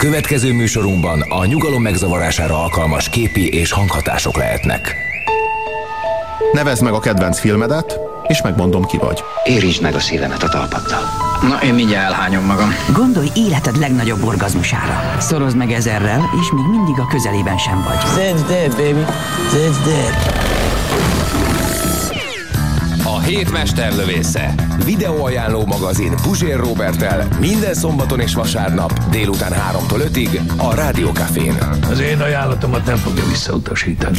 Következő műsorunkban a nyugalom megzavarására alkalmas képi és hanghatások lehetnek. Nevezd meg a kedvenc filmedet, és megmondom ki vagy. Érintsd meg a szívemet a talpaddal. Na, én mindjárt elhányom magam. Gondolj életed legnagyobb orgazmusára. Szorozd meg ezerrel, és még mindig a közelében sem vagy. Zed's dead, baby. Zed's dead. Hét mesterlövésze. Videóajánló magazin Puzsér Robertel minden szombaton és vasárnap délután 3-tól 5-ig a Rádiókafén. Az én ajánlatomat nem fogja visszautasítani.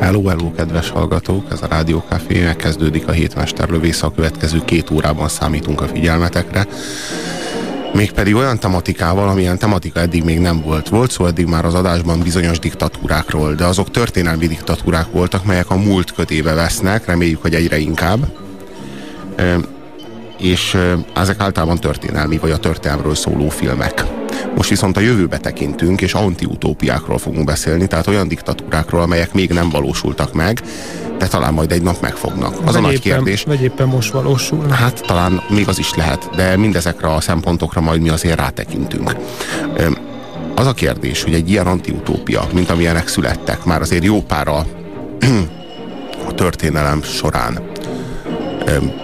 Hello, hello, kedves hallgatók! Ez a Rádió Café, megkezdődik a hétmesterlövésze, a következő két órában számítunk a figyelmetekre. Mégpedig olyan tematikával, amilyen tematika eddig még nem volt. Volt szó eddig már az adásban bizonyos diktatúrákról, de azok történelmi diktatúrák voltak, melyek a múlt kötébe vesznek, reméljük, hogy egyre inkább. És ezek általában történelmi, vagy a történelmről szóló filmek. Most viszont a jövőbe tekintünk, és antiutópiákról fogunk beszélni, tehát olyan diktatúrákról, amelyek még nem valósultak meg, de talán majd egy nap megfognak. Az vagy a nagy éppen, kérdés. Vagy éppen most valósul. Hát talán még az is lehet, de mindezekre a szempontokra majd mi azért rátekintünk. Az a kérdés, hogy egy ilyen antiutópia, mint amilyenek születtek, már azért jó pára a történelem során,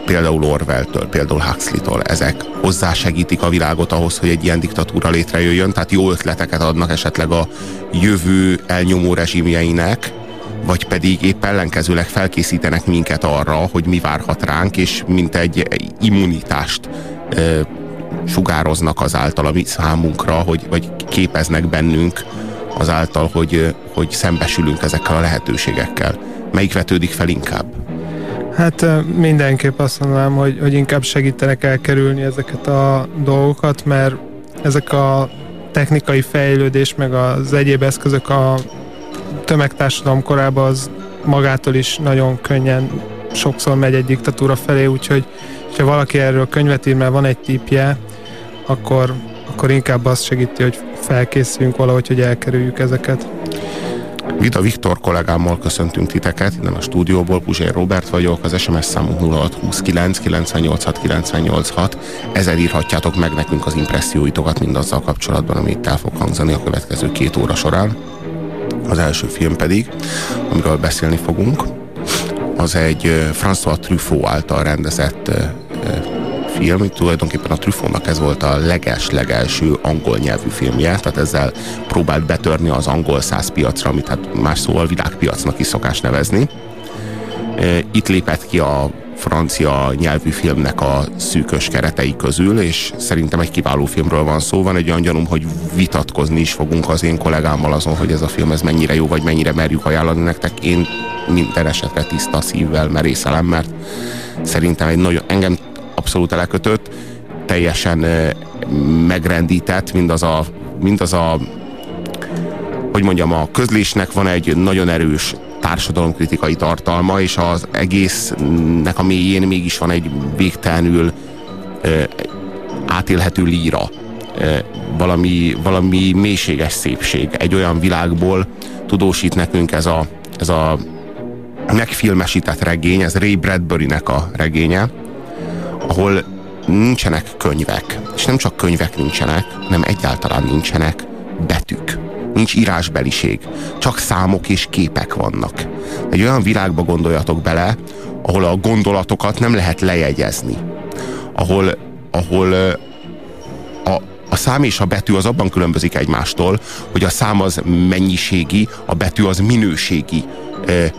például Orwell-től, például Huxley-től, ezek hozzásegítik a világot ahhoz, hogy egy ilyen diktatúra létrejöjjön, tehát jó ötleteket adnak esetleg a jövő elnyomó rezsimjeinek, vagy pedig épp ellenkezőleg felkészítenek minket arra, hogy mi várhat ránk, és mint egy immunitást e, sugároznak azáltal a mi számunkra, hogy, vagy képeznek bennünk azáltal, hogy, hogy szembesülünk ezekkel a lehetőségekkel. Melyik vetődik fel inkább? Hát mindenképp azt mondanám, hogy, hogy inkább segítenek elkerülni ezeket a dolgokat, mert ezek a technikai fejlődés, meg az egyéb eszközök a tömegtársadalom korában az magától is nagyon könnyen sokszor megy egy diktatúra felé, úgyhogy ha valaki erről könyvet ír, mert van egy típje, akkor, akkor inkább azt segíti, hogy felkészüljünk valahogy, hogy elkerüljük ezeket. Vida Viktor kollégámmal köszöntünk titeket, innen a stúdióból, Puzsér Robert vagyok, az SMS számunk 0629 986 986. Ezzel írhatjátok meg nekünk az impresszióitokat mindazzal kapcsolatban, ami itt el fog hangzani a következő két óra során. Az első film pedig, amiről beszélni fogunk, az egy François Truffaut által rendezett film, tulajdonképpen a Truffautnak ez volt a leges-legelső angol nyelvű filmje, tehát ezzel próbált betörni az angol száz piacra, amit hát más szóval világpiacnak is szokás nevezni. Itt lépett ki a francia nyelvű filmnek a szűkös keretei közül, és szerintem egy kiváló filmről van szó. Van egy olyan gyanúm, hogy vitatkozni is fogunk az én kollégámmal azon, hogy ez a film ez mennyire jó, vagy mennyire merjük ajánlani nektek. Én minden esetre tiszta szívvel merészelem, mert szerintem egy nagyon, engem abszolút elekötött, teljesen megrendített, mindaz a, mindaz a hogy mondjam, a közlésnek van egy nagyon erős társadalomkritikai tartalma, és az egésznek a mélyén mégis van egy végtelenül ö, átélhető líra, ö, valami, valami mélységes szépség. Egy olyan világból tudósít nekünk ez a, ez a megfilmesített regény, ez Ray Bradbury-nek a regénye, ahol nincsenek könyvek, és nem csak könyvek nincsenek, hanem egyáltalán nincsenek betűk. Nincs írásbeliség, csak számok és képek vannak. Egy olyan világba gondoljatok bele, ahol a gondolatokat nem lehet lejegyezni. Ahol, ahol a, a szám és a betű az abban különbözik egymástól, hogy a szám az mennyiségi, a betű az minőségi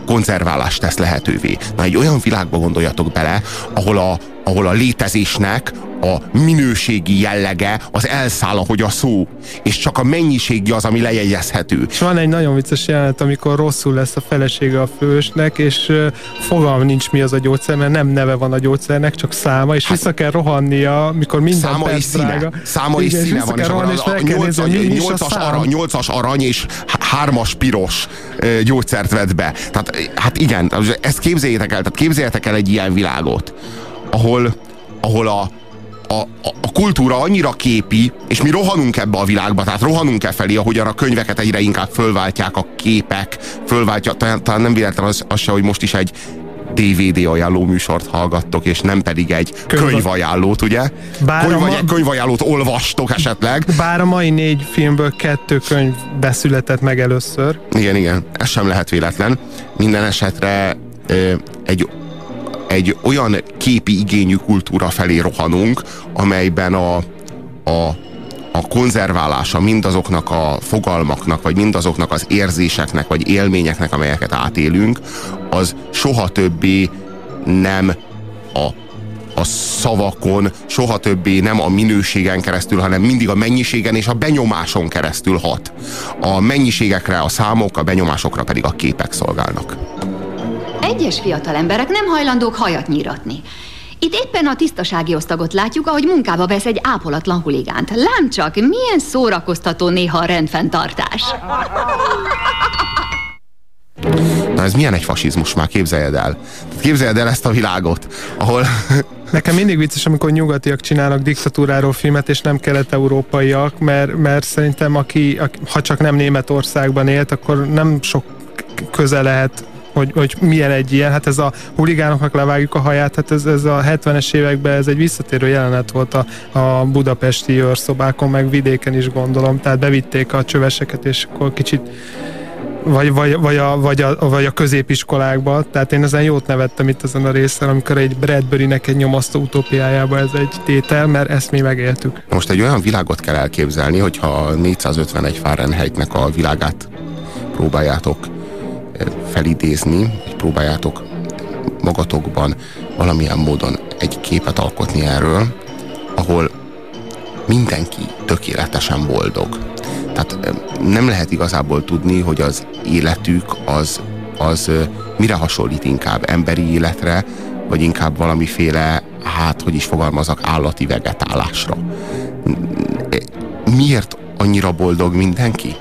konzerválást tesz lehetővé. Na egy olyan világba gondoljatok bele, ahol a, ahol a létezésnek a minőségi jellege az elszáll, ahogy a szó, és csak a mennyiségi az, ami lejegyezhető. És van egy nagyon vicces jelenet, amikor rosszul lesz a felesége a fősnek, és fogalm nincs mi az a gyógyszer, mert nem neve van a gyógyszernek, csak száma, és hát, vissza kell rohannia, mikor minden száma és színe. drága. Száma és színe van, és, rohanni, és a, a, meg kell nézni, hogy mi is a 8-as, szám. arany, 8-as arany és 3-as piros gyógyszert vett be. Tehát hát igen, ezt képzeljétek el, tehát képzeljétek el egy ilyen világot, ahol, ahol a, a, a, kultúra annyira képi, és mi rohanunk ebbe a világba, tehát rohanunk e felé, ahogyan a könyveket egyre inkább fölváltják a képek, fölváltja, talán, talán nem véletlen az, az se, hogy most is egy DVD ajánló műsort hallgattok, és nem pedig egy Könyv- könyvajánlót, ugye? Bár a Könyvaj, ma- könyvajánlót olvastok esetleg. Bár a mai négy filmből kettő könyv beszületett meg először. Igen, igen, ez sem lehet véletlen. Minden esetre egy, egy olyan képi igényű kultúra felé rohanunk, amelyben a, a, a konzerválása mindazoknak a fogalmaknak, vagy mindazoknak az érzéseknek, vagy élményeknek, amelyeket átélünk, az soha többé nem a a szavakon, soha többé nem a minőségen keresztül, hanem mindig a mennyiségen és a benyomáson keresztül hat. A mennyiségekre a számok, a benyomásokra pedig a képek szolgálnak. Egyes fiatal emberek nem hajlandók hajat nyíratni. Itt éppen a tisztasági osztagot látjuk, ahogy munkába vesz egy ápolatlan huligánt. Lám csak, milyen szórakoztató néha a rendfenntartás. Na ez milyen egy fasizmus már, képzeljed el. Képzeljed el ezt a világot, ahol Nekem mindig vicces, amikor nyugatiak csinálnak diktatúráról filmet, és nem kelet-európaiak, mert, mert szerintem aki, aki, ha csak nem Németországban élt, akkor nem sok köze lehet hogy, hogy milyen egy ilyen, hát ez a huligánoknak levágjuk a haját, hát ez, ez a 70-es években ez egy visszatérő jelenet volt a, a budapesti őrszobákon, meg vidéken is gondolom, tehát bevitték a csöveseket, és akkor kicsit vagy, vagy, vagy, a, vagy, a, vagy a középiskolákba, tehát én ezen jót nevettem itt ezen a részen, amikor egy Bradbury-nek egy nyomasztó utópiájába ez egy tétel, mert ezt mi megéltük. most egy olyan világot kell elképzelni, hogyha 451 Fahrenheitnek a világát próbáljátok felidézni, vagy próbáljátok magatokban valamilyen módon egy képet alkotni erről, ahol mindenki tökéletesen boldog. Tehát eh, nem lehet igazából tudni, hogy az életük az, az mire hasonlít inkább emberi életre, vagy inkább valamiféle, hát hogy is fogalmazok, állati vegetálásra. Miért annyira boldog mindenki?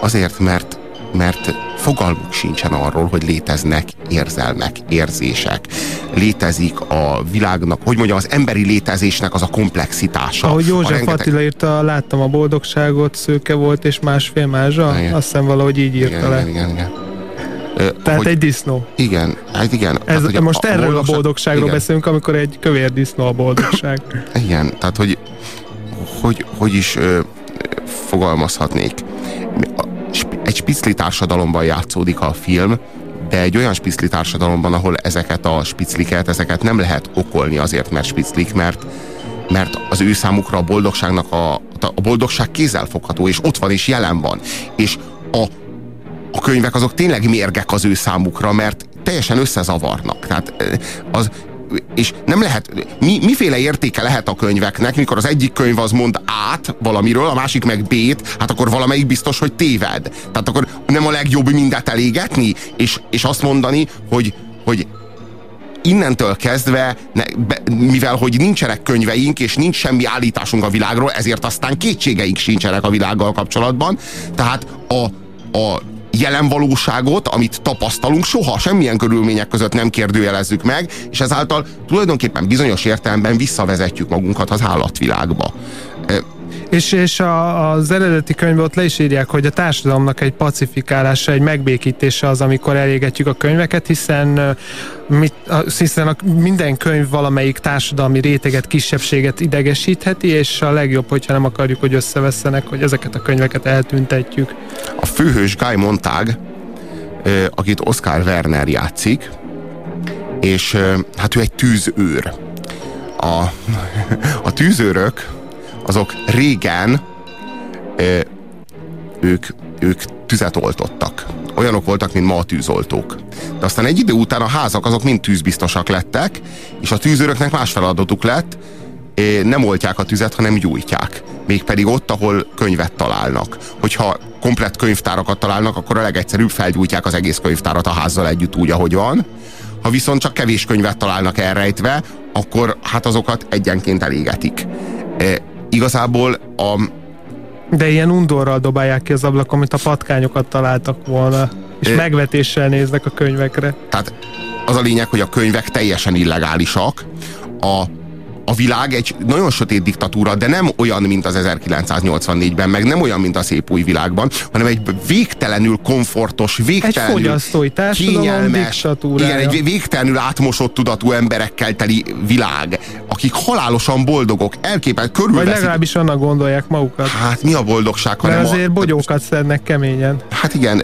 Azért, mert, mert fogalmuk sincsen arról, hogy léteznek érzelmek, érzések. Létezik a világnak, hogy mondjam, az emberi létezésnek az a komplexitása. Ahogy a József rengeteg- Attila írta, láttam a boldogságot, szőke volt és másfél mázsa, Igen. azt hiszem valahogy így írta igen, le. igen, igen, igen. Tehát hogy, egy disznó. Igen, hát igen. Ez, tehát, hogy most erről a boldogság- boldogságról igen. beszélünk, amikor egy kövér disznó a boldogság. Igen, tehát hogy hogy, hogy is ö, fogalmazhatnék. A- Egy spicli társadalomban játszódik a film, de egy olyan spicli társadalomban, ahol ezeket a spicliket, ezeket nem lehet okolni azért, mert spiclik, mert, mert az ő számukra a boldogságnak a, a boldogság kézzelfogható, és ott van, és jelen van. És a, a könyvek azok tényleg mérgek az ő számukra, mert teljesen összezavarnak. Tehát az, és nem lehet, mi, miféle értéke lehet a könyveknek, mikor az egyik könyv az mond át valamiről, a másik meg B-t, hát akkor valamelyik biztos, hogy téved. Tehát akkor nem a legjobb mindet elégetni, és, és azt mondani, hogy, hogy innentől kezdve, ne, be, mivel hogy nincsenek könyveink, és nincs semmi állításunk a világról, ezért aztán kétségeink sincsenek a világgal kapcsolatban. Tehát a, a jelen valóságot, amit tapasztalunk, soha semmilyen körülmények között nem kérdőjelezzük meg, és ezáltal tulajdonképpen bizonyos értelemben visszavezetjük magunkat az állatvilágba. És, és a, az eredeti könyvben ott le is írják, hogy a társadalomnak egy pacifikálása, egy megbékítése az, amikor elégetjük a könyveket, hiszen, mit, hiszen a, minden könyv valamelyik társadalmi réteget, kisebbséget idegesítheti, és a legjobb, hogyha nem akarjuk, hogy összevesszenek, hogy ezeket a könyveket eltüntetjük. A főhős Guy Montag, akit Oscar Werner játszik, és hát ő egy tűzőr. A, a tűzőrök azok régen ö, ők, ők tüzet oltottak. Olyanok voltak, mint ma a tűzoltók. De aztán egy idő után a házak azok mind tűzbiztosak lettek, és a tűzőröknek más feladatuk lett, nem oltják a tüzet, hanem gyújtják. Mégpedig ott, ahol könyvet találnak. Hogyha komplett könyvtárakat találnak, akkor a legegyszerűbb felgyújtják az egész könyvtárat a házzal együtt úgy, ahogy van. Ha viszont csak kevés könyvet találnak elrejtve, akkor hát azokat egyenként elégetik. E, igazából a, De ilyen undorral dobálják ki az ablakon, mint a patkányokat találtak volna, és Ö- megvetéssel néznek a könyvekre. tehát az a lényeg, hogy a könyvek teljesen illegálisak, a, a világ egy nagyon sötét diktatúra, de nem olyan, mint az 1984-ben, meg nem olyan, mint a szép új világban, hanem egy végtelenül komfortos, végtelenül egy fogyasztói kényelmes, igen, egy végtelenül átmosott tudatú emberekkel teli világ, akik halálosan boldogok, elképelt körülveszik. Vagy legalábbis annak gondolják magukat. Hát mi a boldogság, hanem Mert azért a... bogyókat szednek keményen. Hát igen,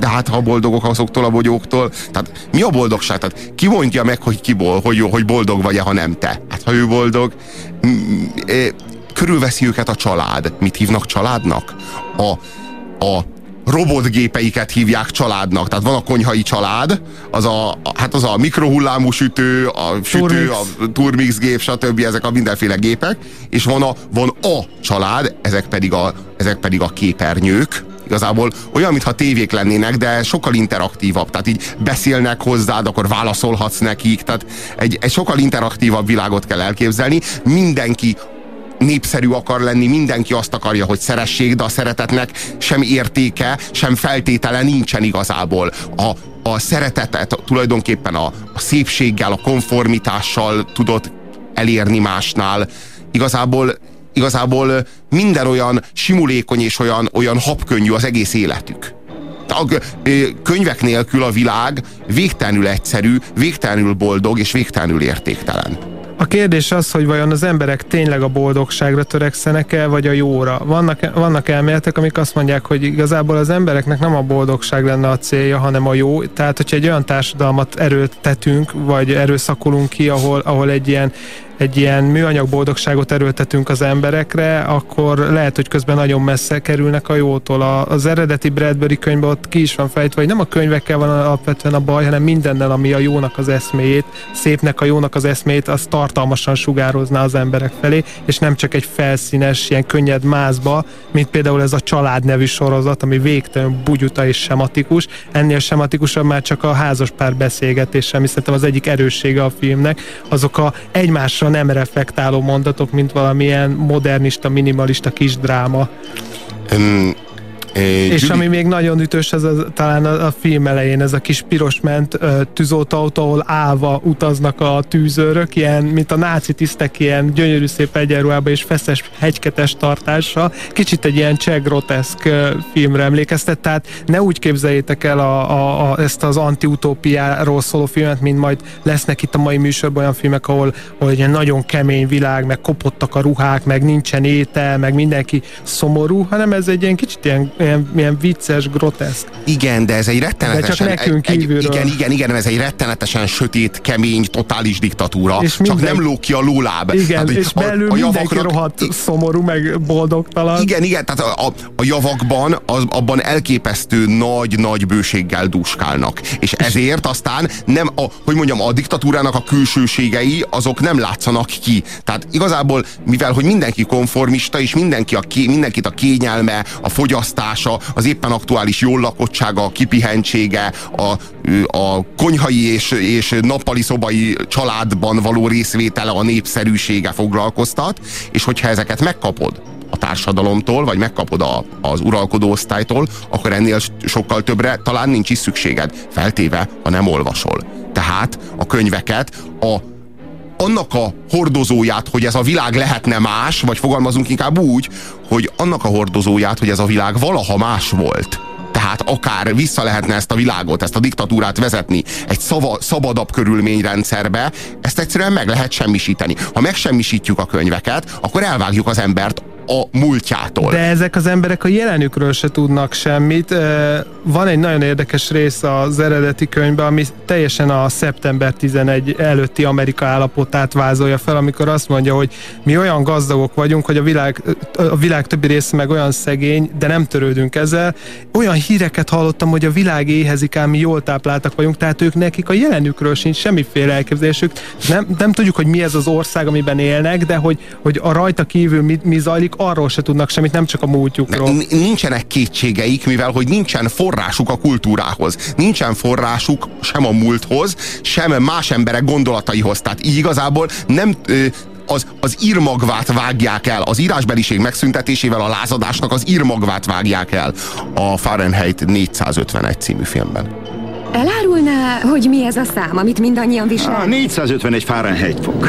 de hát ha boldogok azoktól a bogyóktól, tehát mi a boldogság? Tehát ki mondja meg, hogy ki bol, hogy, hogy boldog vagy-e, ha nem te? Hát ha ő boldog, körülveszi őket a család. Mit hívnak családnak? A, a robotgépeiket hívják családnak. Tehát van a konyhai család, az a, hát az a mikrohullámú sütő, a sütő, Turmix. a turmix gép, stb. ezek a mindenféle gépek, és van a, van a család, ezek pedig a, ezek pedig a képernyők, igazából olyan, mintha tévék lennének, de sokkal interaktívabb. Tehát így beszélnek hozzád, akkor válaszolhatsz nekik. Tehát egy, egy sokkal interaktívabb világot kell elképzelni. Mindenki népszerű akar lenni, mindenki azt akarja, hogy szeressék, de a szeretetnek sem értéke, sem feltétele nincsen igazából. A, a szeretetet tulajdonképpen a, a szépséggel, a konformitással tudod elérni másnál. Igazából igazából minden olyan simulékony és olyan, olyan habkönnyű az egész életük. A könyvek nélkül a világ végtelenül egyszerű, végtelenül boldog és végtelenül értéktelen. A kérdés az, hogy vajon az emberek tényleg a boldogságra törekszenek-e, vagy a jóra. Vannak, vannak elméletek, amik azt mondják, hogy igazából az embereknek nem a boldogság lenne a célja, hanem a jó. Tehát, hogyha egy olyan társadalmat erőltetünk, vagy erőszakolunk ki, ahol, ahol egy ilyen egy ilyen műanyag boldogságot erőltetünk az emberekre, akkor lehet, hogy közben nagyon messze kerülnek a jótól. Az eredeti Bradbury könyvben ott ki is van fejtve, hogy nem a könyvekkel van alapvetően a baj, hanem mindennel, ami a jónak az eszméjét, szépnek a jónak az eszméjét, az tartalmasan sugározná az emberek felé, és nem csak egy felszínes, ilyen könnyed mázba, mint például ez a Család nevű sorozat, ami végtelen bugyuta és sematikus. Ennél sematikusabb már csak a házaspár beszélgetése, ami szerintem az egyik erőssége a filmnek. Azok a egymásra egymásra nem reflektáló mondatok, mint valamilyen modernista, minimalista kis dráma. És Gyuri... ami még nagyon ütős, ez a, talán a, a film elején, ez a kis piros ment tűzoltóautó, ahol állva utaznak a tűzőrök, ilyen, mint a náci tisztek, ilyen gyönyörű szép egyenruhában és feszes hegyketes tartással. Kicsit egy ilyen cseh groteszk filmre emlékeztet, tehát ne úgy képzeljétek el a, a, a, ezt az antiutópiáról szóló filmet, mint majd lesznek itt a mai műsorban olyan filmek, ahol, ahol egy nagyon kemény világ, meg kopottak a ruhák, meg nincsen étel, meg mindenki szomorú, hanem ez egy ilyen kicsit ilyen milyen, milyen vicces, groteszk. Igen, de ez egy rettenetesen... De csak nekünk egy, kívülről. Igen, igen, igen, ez egy rettenetesen sötét, kemény, totális diktatúra. És minden, csak nem ló ki a lóláb. Igen, hát, és a, belül a mindenki javaknak, rohadt szomorú, meg boldogtalan. Igen, igen, tehát a, a, javakban, az, abban elképesztő nagy-nagy bőséggel dúskálnak. És ezért aztán nem, a, hogy mondjam, a diktatúrának a külsőségei, azok nem látszanak ki. Tehát igazából, mivel, hogy mindenki konformista, és mindenki a, mindenkit a kényelme, a fogyasztás, tudása, az éppen aktuális jól lakottsága, a kipihentsége, a, a konyhai és, és nappali szobai családban való részvétele, a népszerűsége foglalkoztat, és hogyha ezeket megkapod, a társadalomtól, vagy megkapod a, az uralkodó osztálytól, akkor ennél sokkal többre talán nincs is szükséged, feltéve, ha nem olvasol. Tehát a könyveket a annak a hordozóját, hogy ez a világ lehetne más, vagy fogalmazunk inkább úgy, hogy annak a hordozóját, hogy ez a világ valaha más volt. Tehát akár vissza lehetne ezt a világot, ezt a diktatúrát vezetni egy szava, szabadabb körülményrendszerbe, ezt egyszerűen meg lehet semmisíteni. Ha megsemmisítjük a könyveket, akkor elvágjuk az embert a múltjától. De ezek az emberek a jelenükről se tudnak semmit. Van egy nagyon érdekes rész az eredeti könyvben, ami teljesen a szeptember 11 előtti Amerika állapotát vázolja fel, amikor azt mondja, hogy mi olyan gazdagok vagyunk, hogy a világ, a világ többi része meg olyan szegény, de nem törődünk ezzel. Olyan híreket hallottam, hogy a világ éhezik, ám mi jól tápláltak vagyunk, tehát ők nekik a jelenükről sincs semmiféle elképzelésük. Nem, nem tudjuk, hogy mi ez az ország, amiben élnek, de hogy, hogy a rajta kívül mi, mi zajlik, arról se tudnak semmit, nem csak a múltjukról. Nincsenek kétségeik, mivel hogy nincsen forrásuk a kultúrához. Nincsen forrásuk sem a múlthoz, sem más emberek gondolataihoz. Tehát így igazából nem az, az írmagvát vágják el. Az írásbeliség megszüntetésével a lázadásnak az írmagvát vágják el a Fahrenheit 451 című filmben. Elárulná, hogy mi ez a szám, amit mindannyian viselünk? 451 Fahrenheit fok.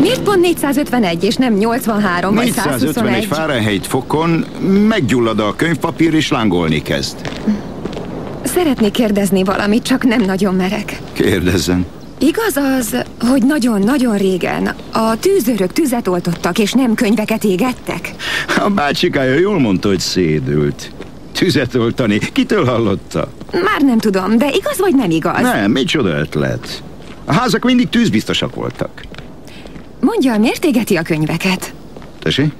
Miért pont 451 és nem 83 vagy 451 121? Fahrenheit fokon meggyullad a könyvpapír és lángolni kezd. Szeretnék kérdezni valamit, csak nem nagyon merek. Kérdezzen. Igaz az, hogy nagyon-nagyon régen a tűzőrök tüzet oltottak, és nem könyveket égettek? A bácsikája jól mondta, hogy szédült. Tüzet oltani. Kitől hallotta? Már nem tudom, de igaz vagy nem igaz? Nem, micsoda ötlet. A házak mindig tűzbiztosak voltak. Mondja, miért égeti a könyveket? Tessék?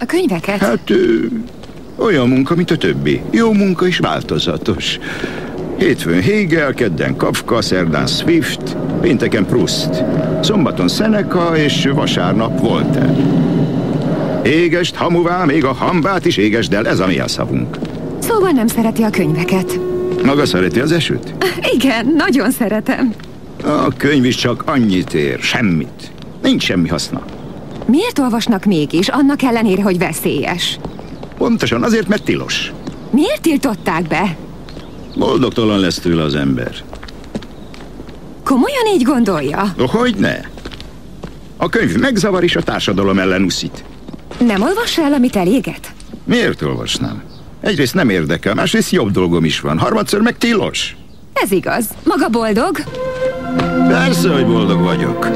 A könyveket? Hát ö, olyan munka, mint a többi. Jó munka és változatos. Hétfőn Hegel, kedden Kafka, szerdán Swift, pénteken Proust, szombaton Seneca és vasárnap Voltaire. Égest hamuvá, még a hambát is égesd el, ez a mi a szavunk. Szóval nem szereti a könyveket. Maga szereti az esőt? Igen, nagyon szeretem. A könyv is csak annyit ér, semmit. Nincs semmi haszna. Miért olvasnak mégis, annak ellenére, hogy veszélyes? Pontosan azért, mert tilos. Miért tiltották be? Boldogtalan lesz tőle az ember. Komolyan így gondolja? Hogy ne? A könyv megzavar és a társadalom ellen uszít. Nem olvassa el, amit eléget? Miért olvasnám? Egyrészt nem érdekel, másrészt jobb dolgom is van, harmadszor meg tilos. Ez igaz. Maga boldog? Persze, hogy boldog vagyok.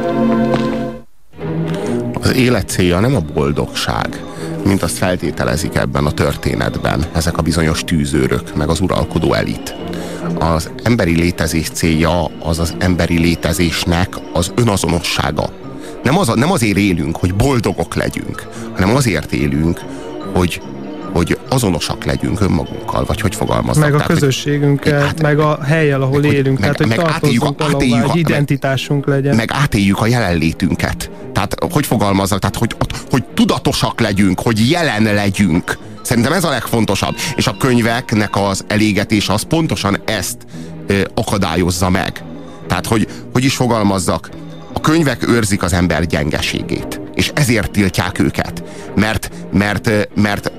Az élet célja nem a boldogság, mint azt feltételezik ebben a történetben ezek a bizonyos tűzőrök, meg az uralkodó elit. Az emberi létezés célja az az emberi létezésnek az önazonossága. Nem, az, nem azért élünk, hogy boldogok legyünk, hanem azért élünk, hogy hogy azonosak legyünk önmagunkkal, vagy hogy fogalmaznak. Meg a Tehát, hogy- közösségünkkel, Hát- meg a helyel, ahol meg, hogy- élünk, meg- tehát hogy meg átéljük a- tartozzunk átéljük a- egy meg- identitásunk legyen. meg átéljük a jelenlétünket. Tehát, hogy fogalmazzak, tehát, hogy, hogy tudatosak legyünk, hogy jelen legyünk. Szerintem ez a legfontosabb. És a könyveknek az elégetése az pontosan ezt ö, akadályozza meg. Tehát, hogy, hogy is fogalmazzak, a könyvek őrzik az ember gyengeségét. És ezért tiltják őket. Mert, mert, mert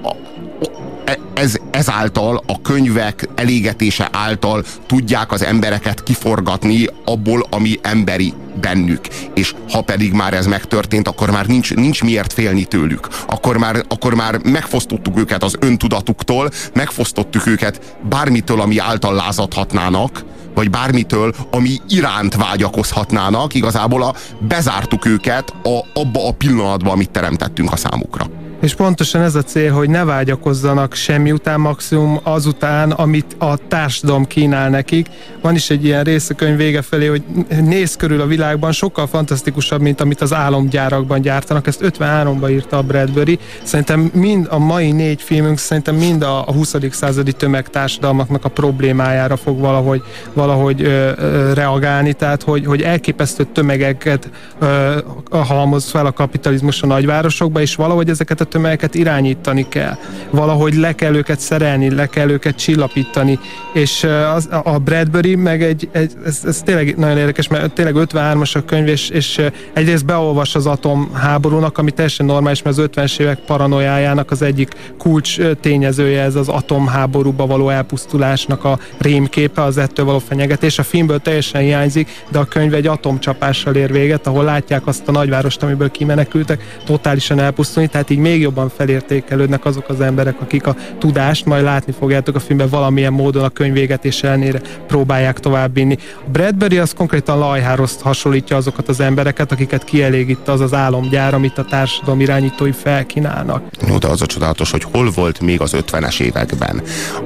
ez, ezáltal, a könyvek elégetése által tudják az embereket kiforgatni abból, ami emberi bennük. És ha pedig már ez megtörtént, akkor már nincs, nincs miért félni tőlük. Akkor már, akkor már megfosztottuk őket az öntudatuktól, megfosztottuk őket bármitől, ami által lázadhatnának, vagy bármitől, ami iránt vágyakozhatnának, igazából a, bezártuk őket a, abba a pillanatba, amit teremtettünk a számukra. És pontosan ez a cél, hogy ne vágyakozzanak semmi után, maximum azután, amit a társadalom kínál nekik. Van is egy ilyen rész a könyv vége felé, hogy néz körül a világban, sokkal fantasztikusabb, mint amit az álomgyárakban gyártanak. Ezt 53-ban írta a Bradbury. Szerintem mind a mai négy filmünk, szerintem mind a, a 20. századi tömegtársadalmaknak a problémájára fog valahogy, valahogy ö, ö, reagálni, tehát hogy, hogy elképesztő tömegeket ö, halmoz fel a kapitalizmus a nagyvárosokba, és valahogy ezeket a tömegeket irányítani kell. Valahogy le kell őket szerelni, le kell őket csillapítani, és az, a Bradbury meg egy, egy ez, ez tényleg nagyon érdekes, mert tényleg 53-as a könyv, és, és egyrészt beolvas az atomháborúnak, ami teljesen normális, mert az 50-es évek paranoiájának az egyik kulcs tényezője ez az atomháborúba való elpusztulásnak a rémképe, az ettől való fenyegetés. A filmből teljesen hiányzik, de a könyv egy atomcsapással ér véget, ahol látják azt a nagyvárost, amiből kimenekültek, totálisan elpusztulni, tehát így még jobban felértékelődnek azok az emberek, akik a tudást, majd látni fogjátok a filmben valamilyen módon a könyv végetés ellenére próbálják továbbvinni. A Bradbury az konkrétan Lajháros hasonlítja azokat az embereket, akiket kielégít az az álomgyár, amit a társadalom irányítói felkínálnak. Jó, de az a csodálatos, hogy hol volt még az 50-es években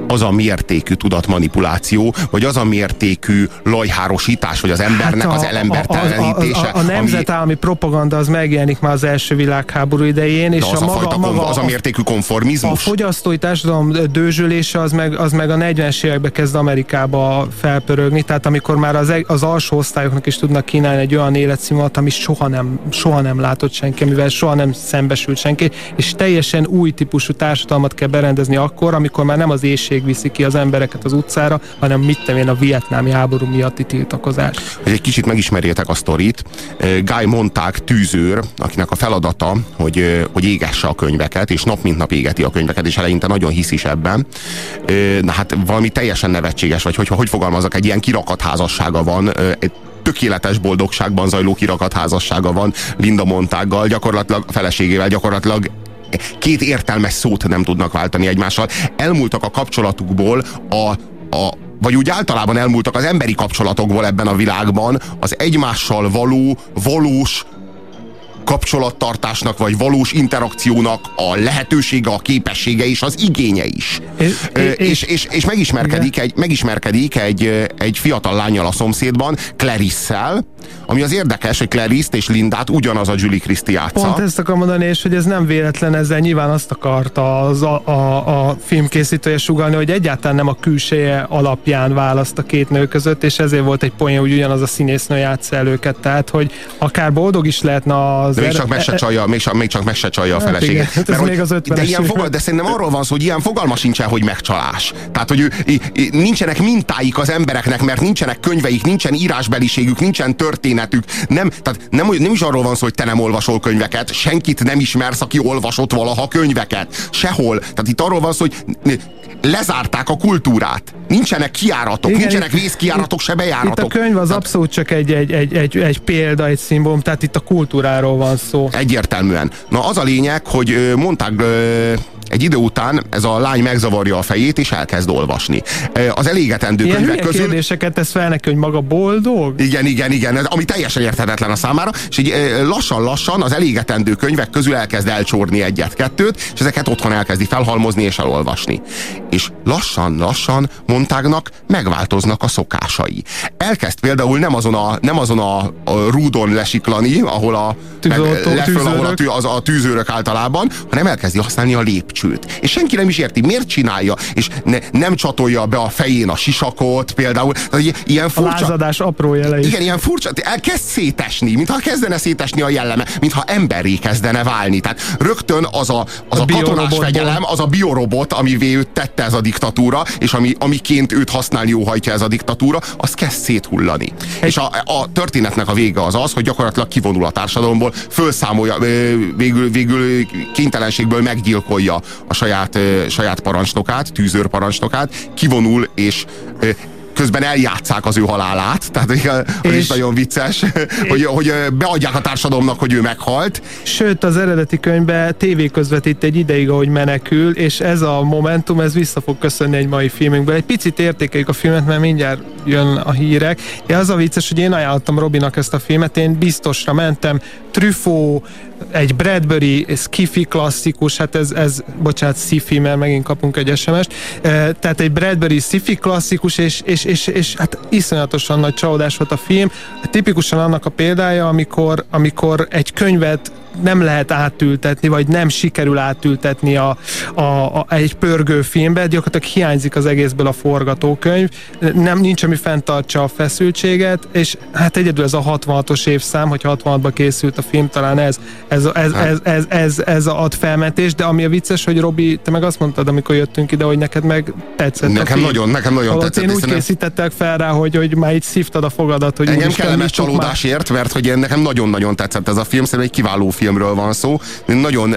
az a mértékű tudatmanipuláció, vagy az a mértékű lajhárosítás, vagy az embernek Hát az elembertelenítése. A, a, a, a nemzetállami propaganda az megjelenik már az első világháború idején, és a a, maga, fajta, kon- maga az a a, mértékű a konformizmus. fogyasztói társadalom dőzsölése az meg, az meg a 40-es években kezd Amerikába felpörögni, tehát amikor már az, eg- az alsó osztályoknak is tudnak kínálni egy olyan életszínvonalat, ami soha nem, soha nem látott senki, mivel soha nem szembesült senki, és teljesen új típusú társadalmat kell berendezni akkor, amikor már nem az éjség viszi ki az embereket az utcára, hanem mit tudom én, a vietnámi háború miatti tiltakozás. hogy egy kicsit megismerjétek a sztorit. Guy Montag tűzőr, akinek a feladata, hogy, hogy égesse a könyveket, és nap mint nap égeti a könyveket, és eleinte nagyon hisz is ebben. Na hát valami teljesen nevetséges, vagy hogyha hogy fogalmazok, egy ilyen kirakat házassága van, egy tökéletes boldogságban zajló kirakat házassága van Linda Montággal, gyakorlatilag feleségével, gyakorlatilag két értelmes szót nem tudnak váltani egymással. Elmúltak a kapcsolatukból a, a vagy úgy általában elmúltak az emberi kapcsolatokból ebben a világban az egymással való, valós kapcsolattartásnak, vagy valós interakciónak a lehetősége, a képessége és az igénye is. És, és, és, és megismerkedik, egy, megismerkedik egy, egy fiatal lányjal a szomszédban, Clarisse-szel, ami az érdekes, hogy Clarice és Lindát ugyanaz a Julie Christie játsza. Pont ezt akarom mondani, és hogy ez nem véletlen, ezzel nyilván azt akarta az a, a, a filmkészítője sugalni, hogy egyáltalán nem a külseje alapján választ a két nő között, és ezért volt egy poén, hogy ugyanaz a színésznő játsza el őket, tehát hogy akár boldog is lehetne az... De még csak meg se csalja, még, még csak meg se csalja a feleséget. Hát Mert, még az de, ilyen fogal, de szerintem arról van szó, hogy ilyen fogalma sincsen, hogy megcsalás. Tehát, hogy ő, nincsenek mintáik az embereknek, mert nincsenek könyveik, nincsen írásbeliségük, nincsen történetük. Nem, tehát nem, nem is arról van szó, hogy te nem olvasol könyveket, senkit nem ismersz, aki olvasott valaha könyveket. Sehol. Tehát itt arról van szó, hogy lezárták a kultúrát. Nincsenek kiáratok, Igen, nincsenek vészkiáratok, se bejáratok. Itt a könyv az tehát, abszolút csak egy, egy, egy, egy, egy példa, egy szimbólum, tehát itt a kultúráról van szó. Egyértelműen. Na az a lényeg, hogy mondták egy idő után ez a lány megzavarja a fejét, és elkezd olvasni. Az elégetendő Ilyen könyvek közül... kérdéseket tesz fel neki, hogy maga boldog? Igen, igen, igen, ami teljesen érthetetlen a számára, és így lassan-lassan az elégetendő könyvek közül elkezd elcsórni egyet-kettőt, és ezeket otthon elkezdi felhalmozni és elolvasni. És lassan-lassan Montágnak megváltoznak a szokásai. Elkezd például nem azon a, nem azon a, a rúdon lesiklani, ahol a, Tűzoltó, meg, leföl, ahol a, tű, az, a tűzőrök általában, hanem elkezdi használni a lépcsőt lépcsőt. És senki nem is érti, miért csinálja, és ne, nem csatolja be a fején a sisakot például. Ilyen furcsa, a lázadás apró jelei. Igen, ilyen furcsa, elkezd szétesni, mintha kezdene szétesni a jelleme, mintha emberré kezdene válni. Tehát rögtön az a, az a, a katonás fegyelem, az a biorobot, amivé őt tette ez a diktatúra, és ami, amiként őt használni óhajtja ez a diktatúra, az kezd széthullani. Egy... És a, a történetnek a vége az az, hogy gyakorlatilag kivonul a társadalomból, fölszámolja, végül, végül kénytelenségből meggyilkolja a saját, saját parancsnokát, tűzőr parancsnokát, kivonul és közben eljátszák az ő halálát, tehát az és, is nagyon vicces, hogy, hogy beadják a társadalomnak, hogy ő meghalt. Sőt, az eredeti könyvben tévé közvetít egy ideig, ahogy menekül, és ez a momentum, ez vissza fog köszönni egy mai filmünkből. Egy picit értékeljük a filmet, mert mindjárt jön a hírek. Ja, az a vicces, hogy én ajánlottam Robinak ezt a filmet, én biztosra mentem, Truffaut, egy Bradbury skifi klasszikus, hát ez, ez bocsánat, sci mert megint kapunk egy SMS-t, tehát egy Bradbury sci klasszikus, és, és, és, és hát iszonyatosan nagy csalódás volt a film. Tipikusan annak a példája, amikor, amikor egy könyvet nem lehet átültetni, vagy nem sikerül átültetni a, a, a, egy pörgő filmbe, gyakorlatilag hiányzik az egészből a forgatókönyv, nem nincs, ami fenntartsa a feszültséget, és hát egyedül ez a 66-os évszám, hogy 66-ban készült a film, talán ez, ez, ez, ez, ez, ez, ez ad felmentés, de ami a vicces, hogy Robi, te meg azt mondtad, amikor jöttünk ide, hogy neked meg tetszett Nekem film. nagyon, nekem nagyon Holott tetszett. Én úgy készítettek fel rá, hogy, hogy már így szívtad a fogadat, hogy Engem kellemes csalódásért, mert hogy nekem nagyon-nagyon tetszett ez a film, szerintem egy kiváló filmről van szó, nagyon,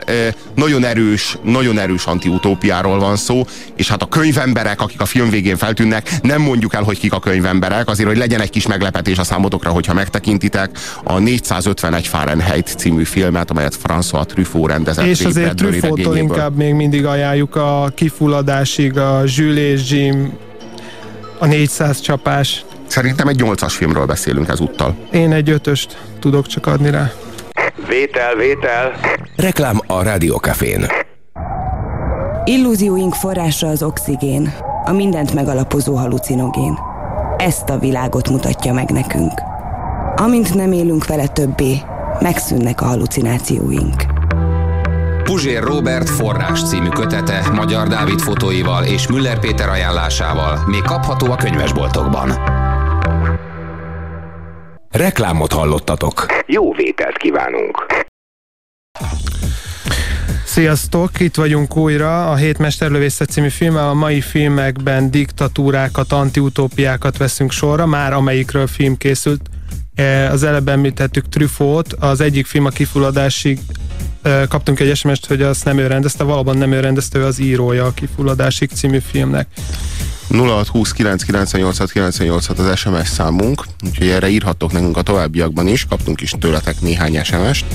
nagyon erős, nagyon erős antiutópiáról van szó, és hát a könyvemberek, akik a film végén feltűnnek, nem mondjuk el, hogy kik a könyvemberek, azért, hogy legyen egy kis meglepetés a számotokra, hogyha megtekintitek a 451 Fahrenheit című filmet, amelyet François Truffaut rendezett. És azért Truffauttól inkább még mindig ajánljuk a kifulladásig, a Jules és Jim, a 400 csapás. Szerintem egy 8-as filmről beszélünk ezúttal. Én egy ötöst tudok csak adni rá. Vétel, vétel. Reklám a Rádiókafén. Illúzióink forrása az oxigén, a mindent megalapozó halucinogén. Ezt a világot mutatja meg nekünk. Amint nem élünk vele többé, megszűnnek a halucinációink. Puzsér Robert forrás című kötete Magyar Dávid fotóival és Müller Péter ajánlásával még kapható a könyvesboltokban. Reklámot hallottatok. Jó vételt kívánunk! Sziasztok, itt vagyunk újra a Hét Mesterlövészet című filmmel. A mai filmekben diktatúrákat, antiutópiákat veszünk sorra, már amelyikről film készült. E, az előbb említettük Truffaut, az egyik film a kifulladásig kaptunk egy sms hogy azt nem ő rendezte, valóban nem ő rendezte, ő az írója a Kifulladásig című filmnek. 0629986986 az SMS számunk, úgyhogy erre írhattok nekünk a továbbiakban is, kaptunk is tőletek néhány SMS-t.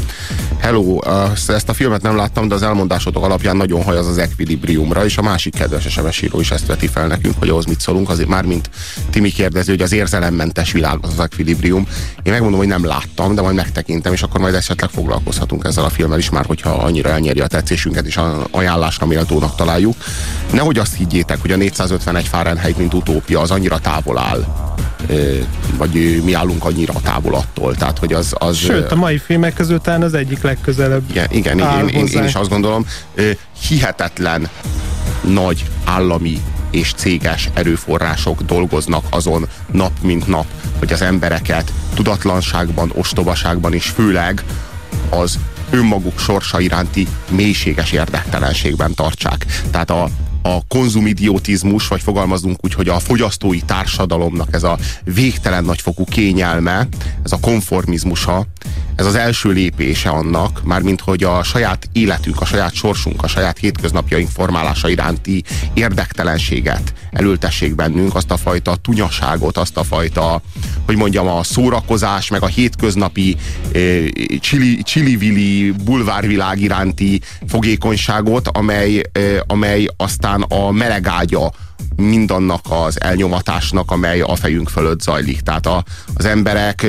Hello, ezt a filmet nem láttam, de az elmondásotok alapján nagyon haj az az Equilibriumra, és a másik kedves SMS író is ezt veti fel nekünk, hogy ahhoz mit szólunk, azért már mint Timi kérdezi, hogy az érzelemmentes világ az az Equilibrium. Én megmondom, hogy nem láttam, de majd megtekintem, és akkor majd esetleg foglalkozhatunk ezzel a filmmel is már, hogyha annyira elnyeri a tetszésünket, és a ajánlásra méltónak találjuk. Nehogy azt higgyétek, hogy a 451 Fahrenheit, mint utópia, az annyira távol áll vagy mi állunk annyira távol attól. Tehát, hogy az, az, Sőt, a mai filmek közül talán az egyik legközelebb Igen, igen én, én, én is azt gondolom, hihetetlen nagy állami és céges erőforrások dolgoznak azon nap mint nap, hogy az embereket tudatlanságban, ostobaságban és főleg az önmaguk sorsa iránti mélységes érdektelenségben tartsák. Tehát a, a konzumidiotizmus, vagy fogalmazunk úgy, hogy a fogyasztói társadalomnak ez a végtelen nagyfokú kényelme, ez a konformizmusa, ez az első lépése annak, mármint hogy a saját életünk, a saját sorsunk, a saját hétköznapjaink formálása iránti érdektelenséget elültessék bennünk, azt a fajta tunyaságot, azt a fajta, hogy mondjam, a szórakozás, meg a hétköznapi eh, csili, csili bulvárvilág iránti fogékonyságot, amely, eh, amely aztán a melegágya mindannak az elnyomatásnak, amely a fejünk fölött zajlik. Tehát a, az emberek,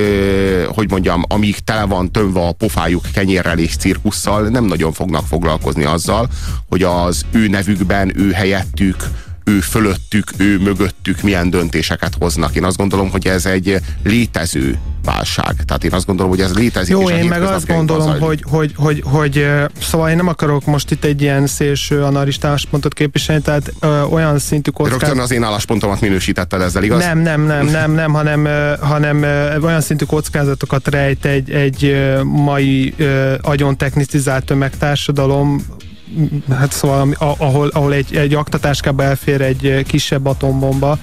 hogy mondjam, amíg tele van tömve a pofájuk kenyérrel és cirkusszal, nem nagyon fognak foglalkozni azzal, hogy az ő nevükben, ő helyettük, ő fölöttük, ő mögöttük milyen döntéseket hoznak. Én azt gondolom, hogy ez egy létező válság. Tehát én azt gondolom, hogy ez létezik. Jó, én meg azt gondolom, hogy, hogy, hogy, hogy, szóval én nem akarok most itt egy ilyen szélső anarista álláspontot képviselni, tehát ö, olyan szintű kockázat... Rögtön az én álláspontomat minősítetted ezzel, igaz? Nem, nem, nem, nem, nem, hanem, ö, hanem ö, olyan szintű kockázatokat rejt egy, egy ö, mai ö, agyon technicizált tömegtársadalom, hát szóval ahol, ahol egy, egy aktatáskába elfér egy kisebb atombomba,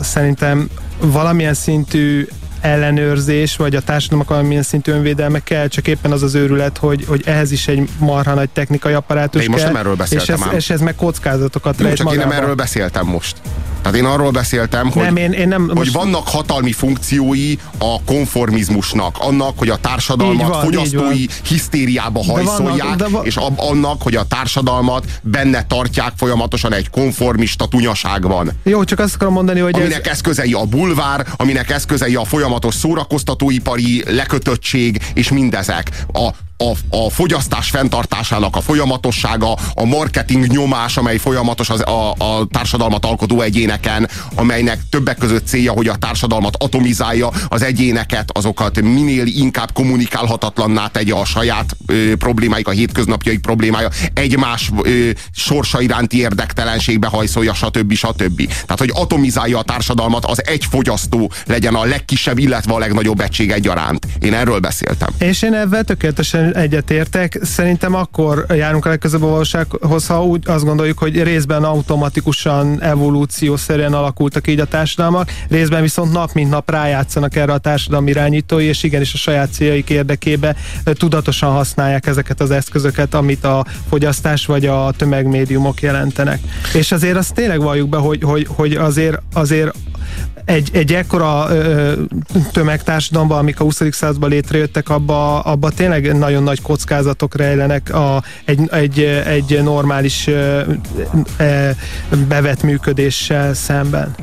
szerintem valamilyen szintű ellenőrzés, vagy a társadalomnak valamilyen szintű önvédelme kell, csak éppen az az őrület, hogy, hogy ehhez is egy marha nagy technikai apparátus én most nem erről beszéltem és ez, és ez meg kockázatokat Jó, csak magában. én nem erről beszéltem most. Tehát én arról beszéltem, hogy, nem, én, én nem, hogy most... vannak hatalmi funkciói a konformizmusnak, annak, hogy a társadalmat van, fogyasztói hisztériába hajszolják, de van... és ab, annak, hogy a társadalmat benne tartják folyamatosan egy konformista tunyaságban. Jó, csak azt akarom mondani, hogy aminek ez... eszközei a bulvár, aminek eszközei a folyamatos szórakoztatóipari lekötöttség, és mindezek. A a, a fogyasztás fenntartásának a folyamatossága, a marketing nyomás, amely folyamatos az, a, a társadalmat alkotó egyéneken, amelynek többek között célja, hogy a társadalmat atomizálja, az egyéneket, azokat minél inkább kommunikálhatatlanná tegye a saját ö, problémáik, a hétköznapjaik problémája, egymás ö, sorsa iránti érdektelenségbe hajszolja, stb. stb. Tehát, hogy atomizálja a társadalmat, az egy fogyasztó legyen a legkisebb, illetve a legnagyobb egység egyaránt. Én erről beszéltem. És én ebben tökéletesen egyetértek. Szerintem akkor járunk a legközelebb a valósághoz, ha úgy azt gondoljuk, hogy részben automatikusan evolúciószerűen alakultak így a társadalmak, részben viszont nap mint nap rájátszanak erre a társadalmi irányítói, és igenis a saját céljaik érdekébe tudatosan használják ezeket az eszközöket, amit a fogyasztás vagy a tömegmédiumok jelentenek. És azért azt tényleg valljuk be, hogy, hogy, hogy azért, azért egy, egy ekkora ö, tömegtársadalomban, amik a 20. században létrejöttek, abba, abba tényleg nagyon nagy kockázatok rejlenek a, egy, egy, egy normális ö, ö, bevett működéssel szemben.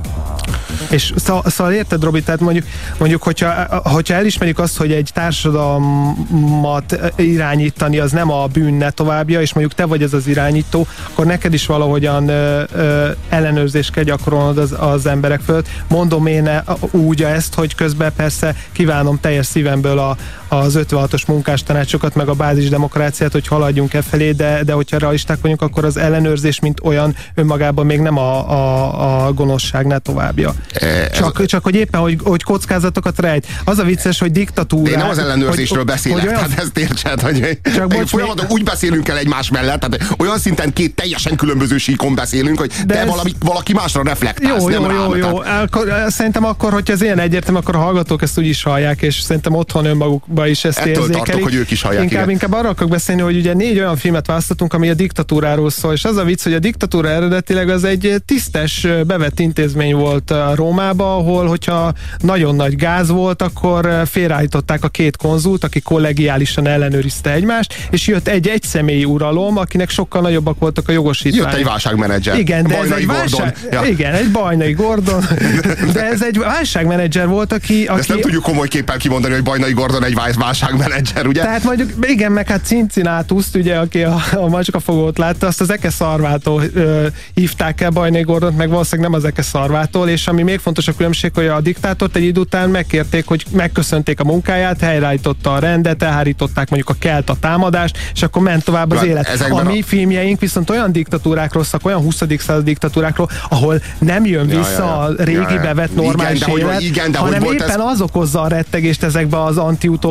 És szóval, szóval érted, Robi, tehát mondjuk, mondjuk hogyha, hogyha elismerjük azt, hogy egy társadalmat irányítani az nem a bűnne továbbja, és mondjuk te vagy ez az irányító, akkor neked is valahogyan ö, ö, ellenőrzést kell gyakorolnod az, az emberek fölött. Mondom én úgy ezt, hogy közben persze kívánom teljes szívemből a, az 56-os munkástanácsokat, meg a bázisdemokráciát, hogy haladjunk e felé, de, de hogyha realisták vagyunk, akkor az ellenőrzés, mint olyan önmagában még nem a, a, a gonoszságnál továbbja. E, csak, csak hogy éppen, hogy, hogy kockázatokat rejt. Az a vicces, hogy diktatúra. Én nem az ellenőrzésről hogy, beszélek, hogy olyan, tehát ezt értsed, hogy csak bocs, folyamatosan úgy beszélünk el egymás mellett, tehát olyan szinten két teljesen különböző síkon beszélünk, hogy de te ez... valami, valaki másra reflektálsz, jó, nem jó, rám, jó, jó. Tehát... Akkor, szerintem akkor, hogyha ez ilyen egyértelmű, akkor a hallgatók ezt úgy is hallják, és szerintem otthon önmaguk ba is ezt Ettől érzékelik. tartok, hogy ők is hallják, Inkább, igen. inkább arra akarok beszélni, hogy ugye négy olyan filmet választottunk, ami a diktatúráról szól, és az a vicc, hogy a diktatúra eredetileg az egy tisztes, bevett intézmény volt Rómába, ahol, hogyha nagyon nagy gáz volt, akkor félreállították a két konzult, aki kollegiálisan ellenőrizte egymást, és jött egy egyszemélyi uralom, akinek sokkal nagyobbak voltak a jogosítványok. Jött egy válságmenedzser. Igen, de ez Bajnai egy Gordon. válság, Ja. igen, egy bajnai Gordon, de ez egy válságmenedzser volt, aki... De ezt nem aki tudjuk komoly képpel kimondani, hogy Bajnai Gordon egy vál- válságmenedzser, ugye? tehát mondjuk, igen, meg hát Cincinnatuszt, ugye, aki a, a macskafogót látta, azt az Eke Szarvától ö, hívták el Bajnai Gordont, meg valószínűleg nem az Eke Szarvától, és ami még fontosabb különbség, hogy a diktátort egy idő után megkérték, hogy megköszönték a munkáját, helyreállította a rendet, elhárították mondjuk a kelt a támadást, és akkor ment tovább az élet. A mi a- filmjeink viszont olyan diktatúrákról szak, olyan 20. század diktatúrákról, ahol nem jön vissza ja, ja. a régi Ja, ja. bevett Igen, normális de hogy- élet, igen, de hogy hanem volt éppen ez- az okozza a rettegést ezekbe az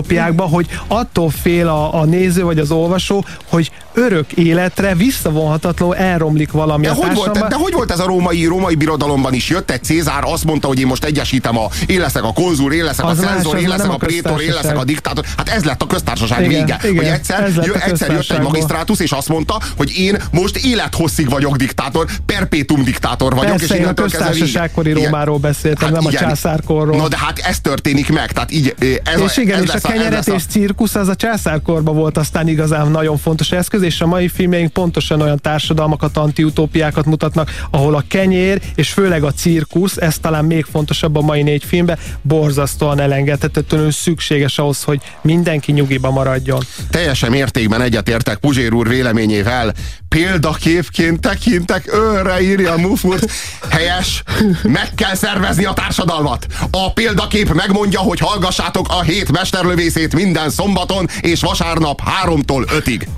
antiutópiákba, hogy attól fél a, a néző vagy az olvasó, hogy örök életre visszavonhatatlanul elromlik valami De a hogy, volt, de hogy volt ez a római, római birodalomban is? Jött egy Cézár, azt mondta, hogy én most egyesítem a, én leszek a konzul, én leszek Az a az én leszek nem a a prétor, én leszek a diktátor. Hát ez lett a köztársaság Igen, vége. igen, hogy egyszer, jö, a egyszer jött egy magisztrátus, és azt mondta, hogy én most élethosszig vagyok diktátor, perpétum diktátor vagyok, és Persze, én a köztársaságkori. Rómáról beszéltem, nem a igen. császárkorról. Na de hát ez történik meg, tehát így ez és a, igen, ez és a ez kenyeret lesz és cirkusz az a császárkorban volt aztán igazán nagyon fontos eszköz, és a mai filmjeink pontosan olyan társadalmakat, antiutópiákat mutatnak, ahol a kenyér, és főleg a cirkusz, ez talán még fontosabb a mai négy filmben, borzasztóan elengedhetetlenül szükséges ahhoz, hogy mindenki nyugiba maradjon. Teljesen mértékben egyetértek Puzsér úr véleményével. Példaképként tekintek őre, írja Mufurt. Helyes, meg kell szervezni a társadalmat. A példakép megmondja, hogy hallgassátok a hét mesterlövészét minden szombaton és vasárnap 3-tól 5-ig.